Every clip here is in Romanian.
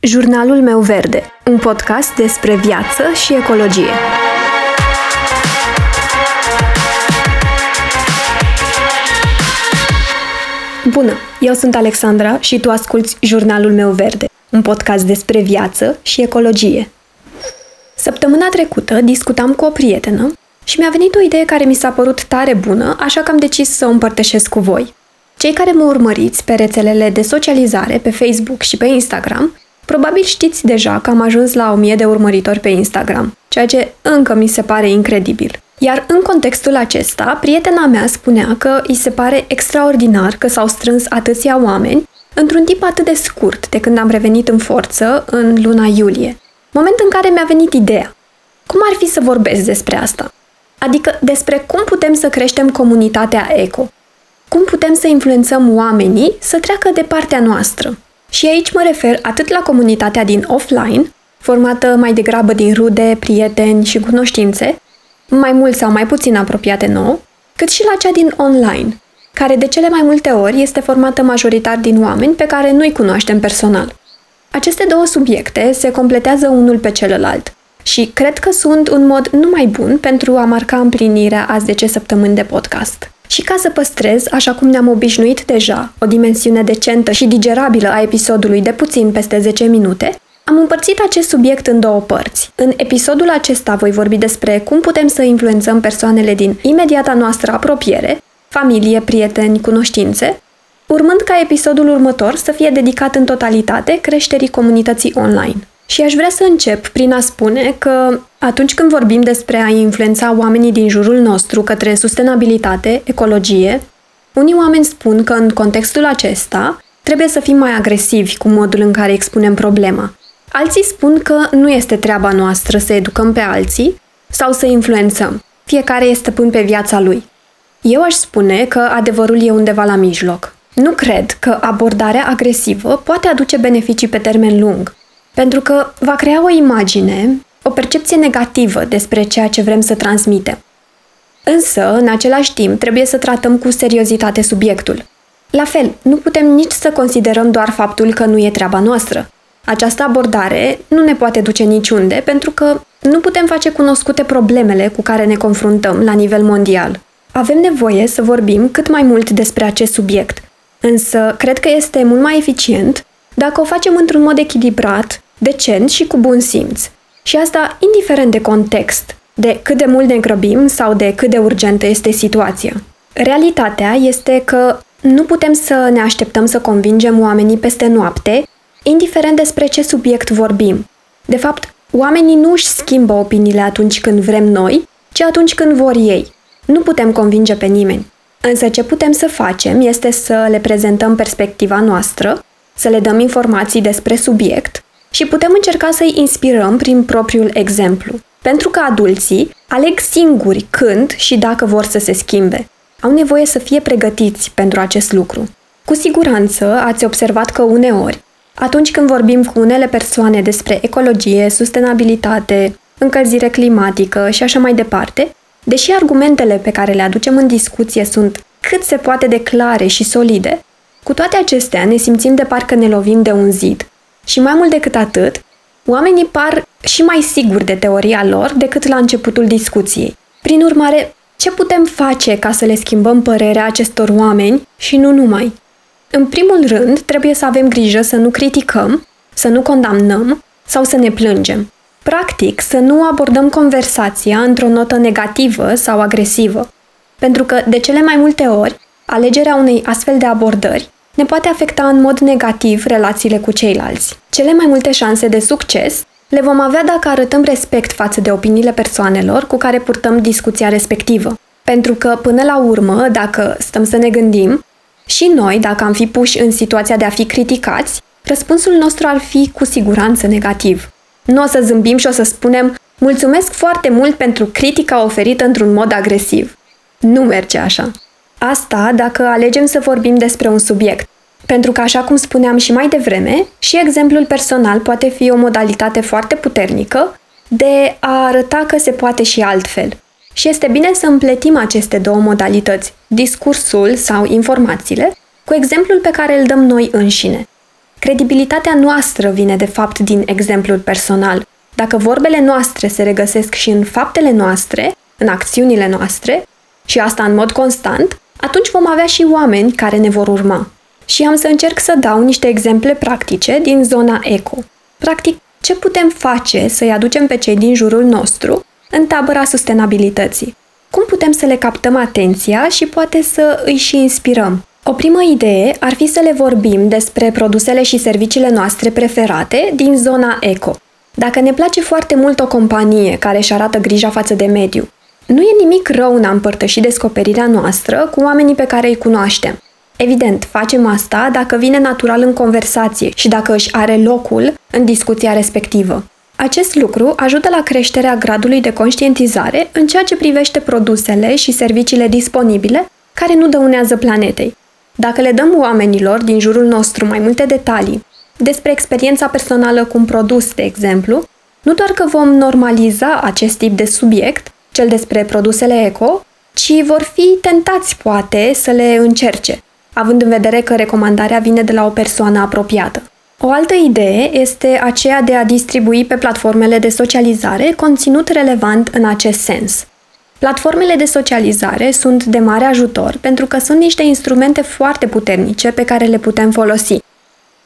Jurnalul meu verde, un podcast despre viață și ecologie. Bună, eu sunt Alexandra și tu asculți Jurnalul meu verde, un podcast despre viață și ecologie. Săptămâna trecută discutam cu o prietenă și mi-a venit o idee care mi s-a părut tare bună, așa că am decis să o împărtășesc cu voi. Cei care mă urmăriți pe rețelele de socializare, pe Facebook și pe Instagram, Probabil știți deja că am ajuns la 1000 de urmăritori pe Instagram, ceea ce încă mi se pare incredibil. Iar în contextul acesta, prietena mea spunea că îi se pare extraordinar că s-au strâns atâția oameni într-un timp atât de scurt de când am revenit în forță în luna iulie. Moment în care mi-a venit ideea. Cum ar fi să vorbesc despre asta? Adică despre cum putem să creștem comunitatea eco. Cum putem să influențăm oamenii să treacă de partea noastră. Și aici mă refer atât la comunitatea din offline, formată mai degrabă din rude, prieteni și cunoștințe, mai mult sau mai puțin apropiate nou, cât și la cea din online, care de cele mai multe ori este formată majoritar din oameni pe care nu-i cunoaștem personal. Aceste două subiecte se completează unul pe celălalt și cred că sunt un mod numai bun pentru a marca împlinirea a 10 săptămâni de podcast. Și ca să păstrez, așa cum ne-am obișnuit deja, o dimensiune decentă și digerabilă a episodului de puțin peste 10 minute, am împărțit acest subiect în două părți. În episodul acesta voi vorbi despre cum putem să influențăm persoanele din imediata noastră apropiere, familie, prieteni, cunoștințe, urmând ca episodul următor să fie dedicat în totalitate creșterii comunității online. Și aș vrea să încep prin a spune că atunci când vorbim despre a influența oamenii din jurul nostru către sustenabilitate, ecologie, unii oameni spun că în contextul acesta trebuie să fim mai agresivi cu modul în care expunem problema. Alții spun că nu este treaba noastră să educăm pe alții sau să influențăm. Fiecare este stăpân pe viața lui. Eu aș spune că adevărul e undeva la mijloc. Nu cred că abordarea agresivă poate aduce beneficii pe termen lung, pentru că va crea o imagine, o percepție negativă despre ceea ce vrem să transmitem. Însă, în același timp, trebuie să tratăm cu seriozitate subiectul. La fel, nu putem nici să considerăm doar faptul că nu e treaba noastră. Această abordare nu ne poate duce niciunde pentru că nu putem face cunoscute problemele cu care ne confruntăm la nivel mondial. Avem nevoie să vorbim cât mai mult despre acest subiect, însă cred că este mult mai eficient dacă o facem într-un mod echilibrat, decent și cu bun simț. Și asta indiferent de context, de cât de mult ne grăbim sau de cât de urgentă este situația. Realitatea este că nu putem să ne așteptăm să convingem oamenii peste noapte, indiferent despre ce subiect vorbim. De fapt, oamenii nu își schimbă opiniile atunci când vrem noi, ci atunci când vor ei. Nu putem convinge pe nimeni. Însă ce putem să facem este să le prezentăm perspectiva noastră, să le dăm informații despre subiect și putem încerca să-i inspirăm prin propriul exemplu. Pentru că adulții aleg singuri când și dacă vor să se schimbe. Au nevoie să fie pregătiți pentru acest lucru. Cu siguranță ați observat că uneori, atunci când vorbim cu unele persoane despre ecologie, sustenabilitate, încălzire climatică și așa mai departe, deși argumentele pe care le aducem în discuție sunt cât se poate de clare și solide, cu toate acestea ne simțim de parcă ne lovim de un zid și mai mult decât atât, oamenii par și mai siguri de teoria lor decât la începutul discuției. Prin urmare, ce putem face ca să le schimbăm părerea acestor oameni și nu numai? În primul rând, trebuie să avem grijă să nu criticăm, să nu condamnăm sau să ne plângem. Practic, să nu abordăm conversația într-o notă negativă sau agresivă. Pentru că, de cele mai multe ori, alegerea unei astfel de abordări ne poate afecta în mod negativ relațiile cu ceilalți. Cele mai multe șanse de succes le vom avea dacă arătăm respect față de opiniile persoanelor cu care purtăm discuția respectivă. Pentru că, până la urmă, dacă stăm să ne gândim, și noi, dacă am fi puși în situația de a fi criticați, răspunsul nostru ar fi cu siguranță negativ. Nu o să zâmbim și o să spunem mulțumesc foarte mult pentru critica oferită într-un mod agresiv. Nu merge așa. Asta dacă alegem să vorbim despre un subiect. Pentru că, așa cum spuneam și mai devreme, și exemplul personal poate fi o modalitate foarte puternică de a arăta că se poate și altfel. Și este bine să împletim aceste două modalități, discursul sau informațiile, cu exemplul pe care îl dăm noi înșine. Credibilitatea noastră vine de fapt din exemplul personal. Dacă vorbele noastre se regăsesc și în faptele noastre, în acțiunile noastre, și asta în mod constant, atunci vom avea și oameni care ne vor urma. Și am să încerc să dau niște exemple practice din zona eco. Practic, ce putem face să-i aducem pe cei din jurul nostru în tabăra sustenabilității? Cum putem să le captăm atenția și poate să îi și inspirăm? O primă idee ar fi să le vorbim despre produsele și serviciile noastre preferate din zona eco. Dacă ne place foarte mult o companie care își arată grija față de mediu, nu e nimic rău în a împărtăși descoperirea noastră cu oamenii pe care îi cunoaștem. Evident, facem asta dacă vine natural în conversație și dacă își are locul în discuția respectivă. Acest lucru ajută la creșterea gradului de conștientizare în ceea ce privește produsele și serviciile disponibile care nu dăunează planetei. Dacă le dăm oamenilor din jurul nostru mai multe detalii despre experiența personală cu un produs, de exemplu, nu doar că vom normaliza acest tip de subiect, cel despre produsele eco, ci vor fi tentați, poate, să le încerce, având în vedere că recomandarea vine de la o persoană apropiată. O altă idee este aceea de a distribui pe platformele de socializare conținut relevant în acest sens. Platformele de socializare sunt de mare ajutor pentru că sunt niște instrumente foarte puternice pe care le putem folosi.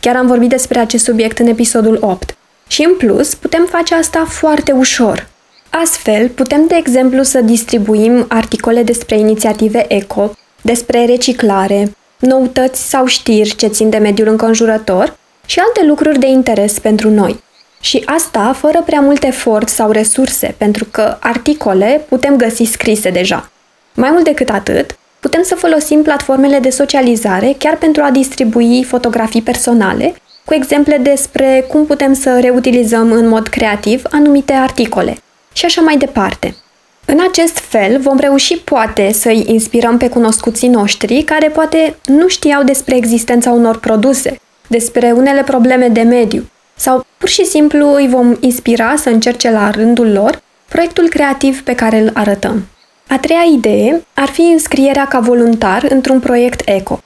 Chiar am vorbit despre acest subiect în episodul 8. Și în plus, putem face asta foarte ușor. Astfel, putem de exemplu să distribuim articole despre inițiative eco, despre reciclare, noutăți sau știri ce țin de mediul înconjurător și alte lucruri de interes pentru noi. Și asta fără prea mult efort sau resurse, pentru că articole putem găsi scrise deja. Mai mult decât atât, putem să folosim platformele de socializare chiar pentru a distribui fotografii personale, cu exemple despre cum putem să reutilizăm în mod creativ anumite articole și așa mai departe. În acest fel vom reuși poate să-i inspirăm pe cunoscuții noștri care poate nu știau despre existența unor produse, despre unele probleme de mediu, sau pur și simplu îi vom inspira să încerce la rândul lor proiectul creativ pe care îl arătăm. A treia idee ar fi înscrierea ca voluntar într-un proiect eco.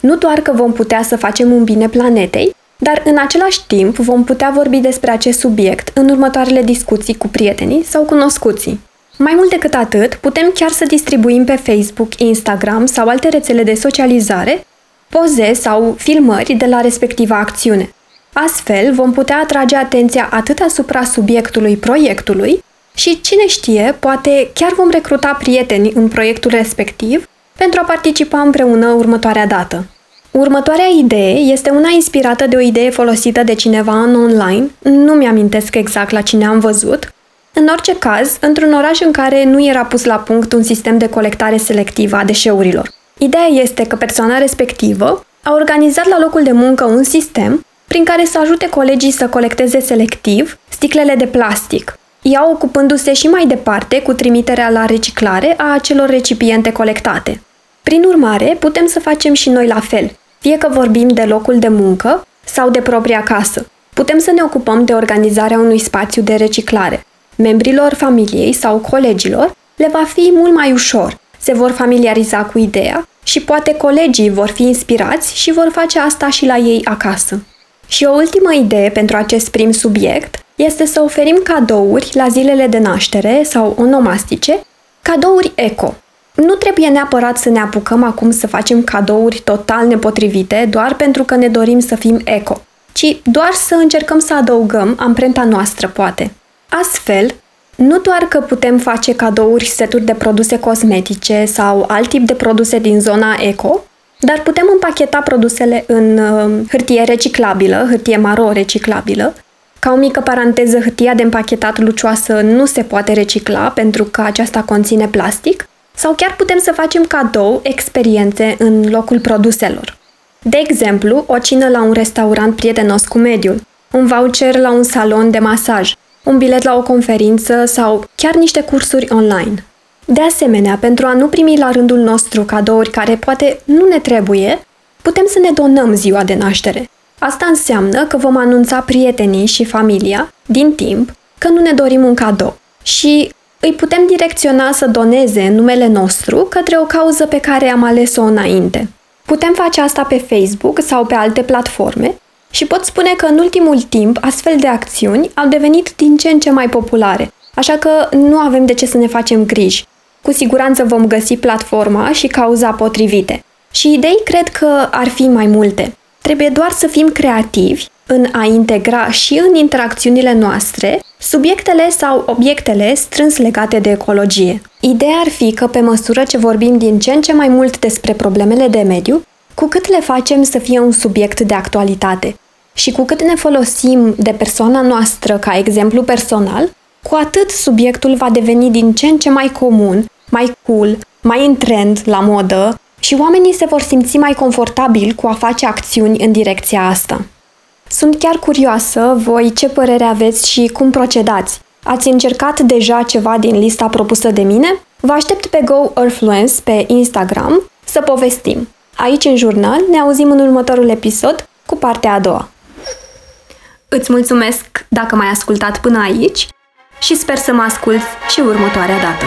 Nu doar că vom putea să facem un bine planetei, dar în același timp vom putea vorbi despre acest subiect în următoarele discuții cu prietenii sau cunoscuții. Mai mult decât atât, putem chiar să distribuim pe Facebook, Instagram sau alte rețele de socializare poze sau filmări de la respectiva acțiune. Astfel, vom putea atrage atenția atât asupra subiectului proiectului, și cine știe, poate chiar vom recruta prieteni în proiectul respectiv pentru a participa împreună următoarea dată. Următoarea idee este una inspirată de o idee folosită de cineva în online, nu mi-amintesc exact la cine am văzut, în orice caz, într-un oraș în care nu era pus la punct un sistem de colectare selectivă a deșeurilor. Ideea este că persoana respectivă a organizat la locul de muncă un sistem prin care să ajute colegii să colecteze selectiv sticlele de plastic, ea ocupându-se și mai departe cu trimiterea la reciclare a acelor recipiente colectate. Prin urmare, putem să facem și noi la fel, fie că vorbim de locul de muncă sau de propria casă. Putem să ne ocupăm de organizarea unui spațiu de reciclare. Membrilor familiei sau colegilor le va fi mult mai ușor, se vor familiariza cu ideea și poate colegii vor fi inspirați și vor face asta și la ei acasă. Și o ultimă idee pentru acest prim subiect este să oferim cadouri la zilele de naștere sau onomastice, cadouri eco. Nu trebuie neapărat să ne apucăm acum să facem cadouri total nepotrivite doar pentru că ne dorim să fim eco, ci doar să încercăm să adăugăm amprenta noastră, poate. Astfel, nu doar că putem face cadouri seturi de produse cosmetice sau alt tip de produse din zona eco, dar putem împacheta produsele în uh, hârtie reciclabilă, hârtie maro reciclabilă. Ca o mică paranteză, hârtia de împachetat lucioasă nu se poate recicla pentru că aceasta conține plastic, sau chiar putem să facem cadou experiențe în locul produselor. De exemplu, o cină la un restaurant prietenos cu mediul, un voucher la un salon de masaj, un bilet la o conferință sau chiar niște cursuri online. De asemenea, pentru a nu primi la rândul nostru cadouri care poate nu ne trebuie, putem să ne donăm ziua de naștere. Asta înseamnă că vom anunța prietenii și familia, din timp, că nu ne dorim un cadou și îi putem direcționa să doneze numele nostru către o cauză pe care am ales-o înainte. Putem face asta pe Facebook sau pe alte platforme Și pot spune că în ultimul timp astfel de acțiuni au devenit din ce în ce mai populare, așa că nu avem de ce să ne facem griji. Cu siguranță vom găsi platforma și cauza potrivite. Și idei cred că ar fi mai multe. Trebuie doar să fim creativi în a integra și în interacțiunile noastre subiectele sau obiectele strâns legate de ecologie. Ideea ar fi că pe măsură ce vorbim din ce în ce mai mult despre problemele de mediu, cu cât le facem să fie un subiect de actualitate și cu cât ne folosim de persoana noastră ca exemplu personal, cu atât subiectul va deveni din ce în ce mai comun, mai cool, mai în trend, la modă și oamenii se vor simți mai confortabil cu a face acțiuni în direcția asta. Sunt chiar curioasă voi ce părere aveți și cum procedați. Ați încercat deja ceva din lista propusă de mine? Vă aștept pe Go Earthfluence pe Instagram să povestim. Aici în jurnal ne auzim în următorul episod cu partea a doua. Îți mulțumesc dacă m-ai ascultat până aici și sper să mă asculți și următoarea dată.